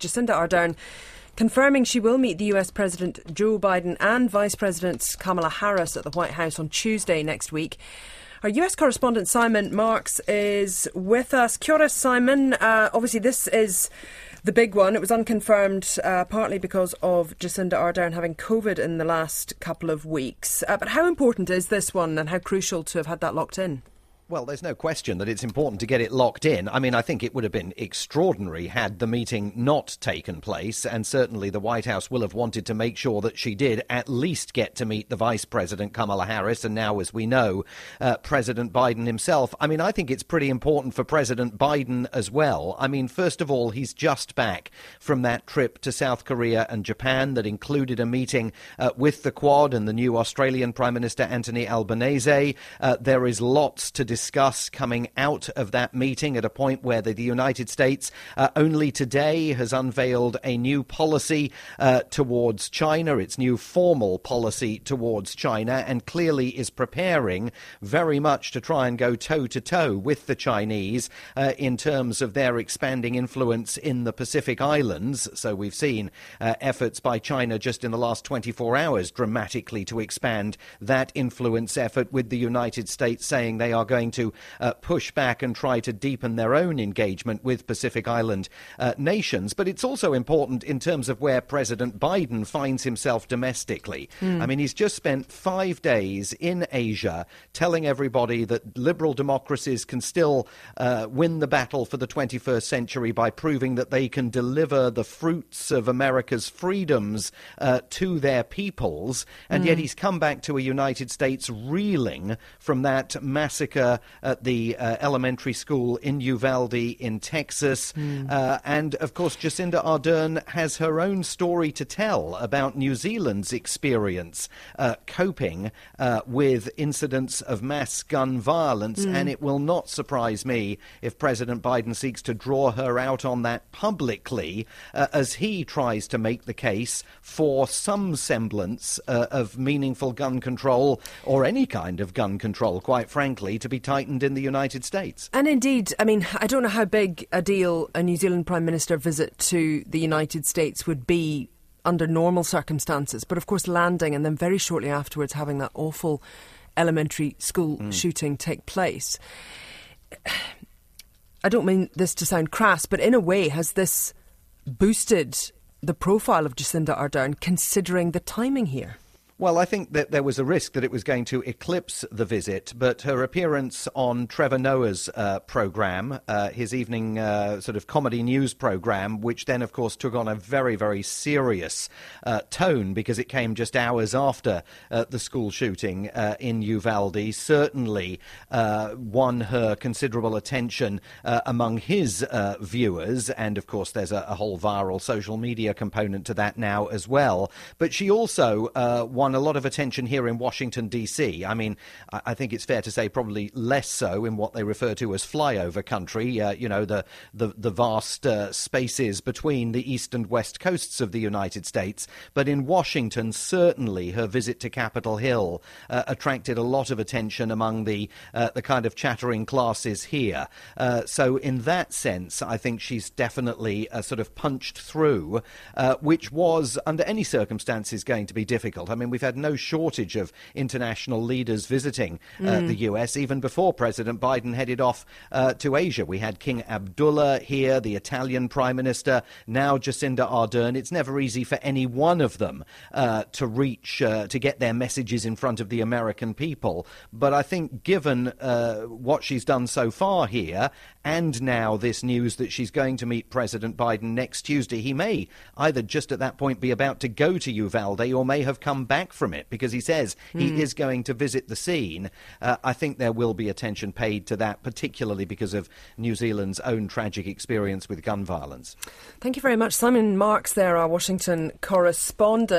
Jacinda Ardern confirming she will meet the US President Joe Biden and Vice President Kamala Harris at the White House on Tuesday next week. Our US correspondent Simon Marks is with us. Kia Simon. Uh, obviously, this is the big one. It was unconfirmed uh, partly because of Jacinda Ardern having COVID in the last couple of weeks. Uh, but how important is this one and how crucial to have had that locked in? Well, there's no question that it's important to get it locked in. I mean, I think it would have been extraordinary had the meeting not taken place, and certainly the White House will have wanted to make sure that she did at least get to meet the Vice President Kamala Harris, and now, as we know, uh, President Biden himself. I mean, I think it's pretty important for President Biden as well. I mean, first of all, he's just back from that trip to South Korea and Japan that included a meeting uh, with the Quad and the new Australian Prime Minister Anthony Albanese. Uh, there is lots to discuss discuss coming out of that meeting at a point where the, the United States uh, only today has unveiled a new policy uh, towards China, its new formal policy towards China, and clearly is preparing very much to try and go toe to toe with the Chinese uh, in terms of their expanding influence in the Pacific Islands. So we've seen uh, efforts by China just in the last 24 hours dramatically to expand that influence effort with the United States saying they are going to uh, push back and try to deepen their own engagement with Pacific Island uh, nations. But it's also important in terms of where President Biden finds himself domestically. Mm. I mean, he's just spent five days in Asia telling everybody that liberal democracies can still uh, win the battle for the 21st century by proving that they can deliver the fruits of America's freedoms uh, to their peoples. And mm. yet he's come back to a United States reeling from that massacre at the uh, elementary school in Uvalde in Texas. Mm. Uh, and of course, Jacinda Ardern has her own story to tell about New Zealand's experience uh, coping uh, with incidents of mass gun violence. Mm. And it will not surprise me if President Biden seeks to draw her out on that publicly uh, as he tries to make the case for some semblance uh, of meaningful gun control or any kind of gun control, quite frankly, to be tightened in the United States. And indeed, I mean, I don't know how big a deal a New Zealand Prime Minister visit to the United States would be under normal circumstances, but of course, landing and then very shortly afterwards having that awful elementary school mm. shooting take place. I don't mean this to sound crass, but in a way, has this boosted the profile of Jacinda Ardern considering the timing here? Well, I think that there was a risk that it was going to eclipse the visit, but her appearance on Trevor Noah's uh, program, uh, his evening uh, sort of comedy news program, which then, of course, took on a very, very serious uh, tone because it came just hours after uh, the school shooting uh, in Uvalde, certainly won her considerable attention among his viewers. And, of course, there's a, a, whole viral social media component to that now as well. But she also won a lot of attention here in Washington, D.C. I mean, I think it's fair to say probably less so in what they refer to as flyover country, uh, you know, the, the, the vast uh, spaces between the east and west coasts of the United States. But in Washington, certainly her visit to Capitol Hill uh, attracted a lot of attention among the, uh, the kind of chattering classes here. Uh, so, in that sense, I think she's definitely uh, sort of punched through, which was, under any circumstances, going to be difficult. I mean, we we've had no shortage of international leaders visiting uh, mm. the US, even before President Biden headed off uh, to Asia. We had King Abdullah here, the Italian Prime Minister, now Jacinda Ardern. It's never easy for any one of them uh, to reach, uh, to get their messages in front of the American people. But I think, given uh, what she's done so far here, and now this news that she's going to meet President Biden next Tuesday, he may either just at that point be about to go to Uvalde or may have come back back from it because he says mm. he hmm. is going to visit the scene. Uh, I think there will be attention paid to that, particularly because of New Zealand's own tragic experience with gun violence. Thank you very much. Simon Marks there, our Washington correspondent.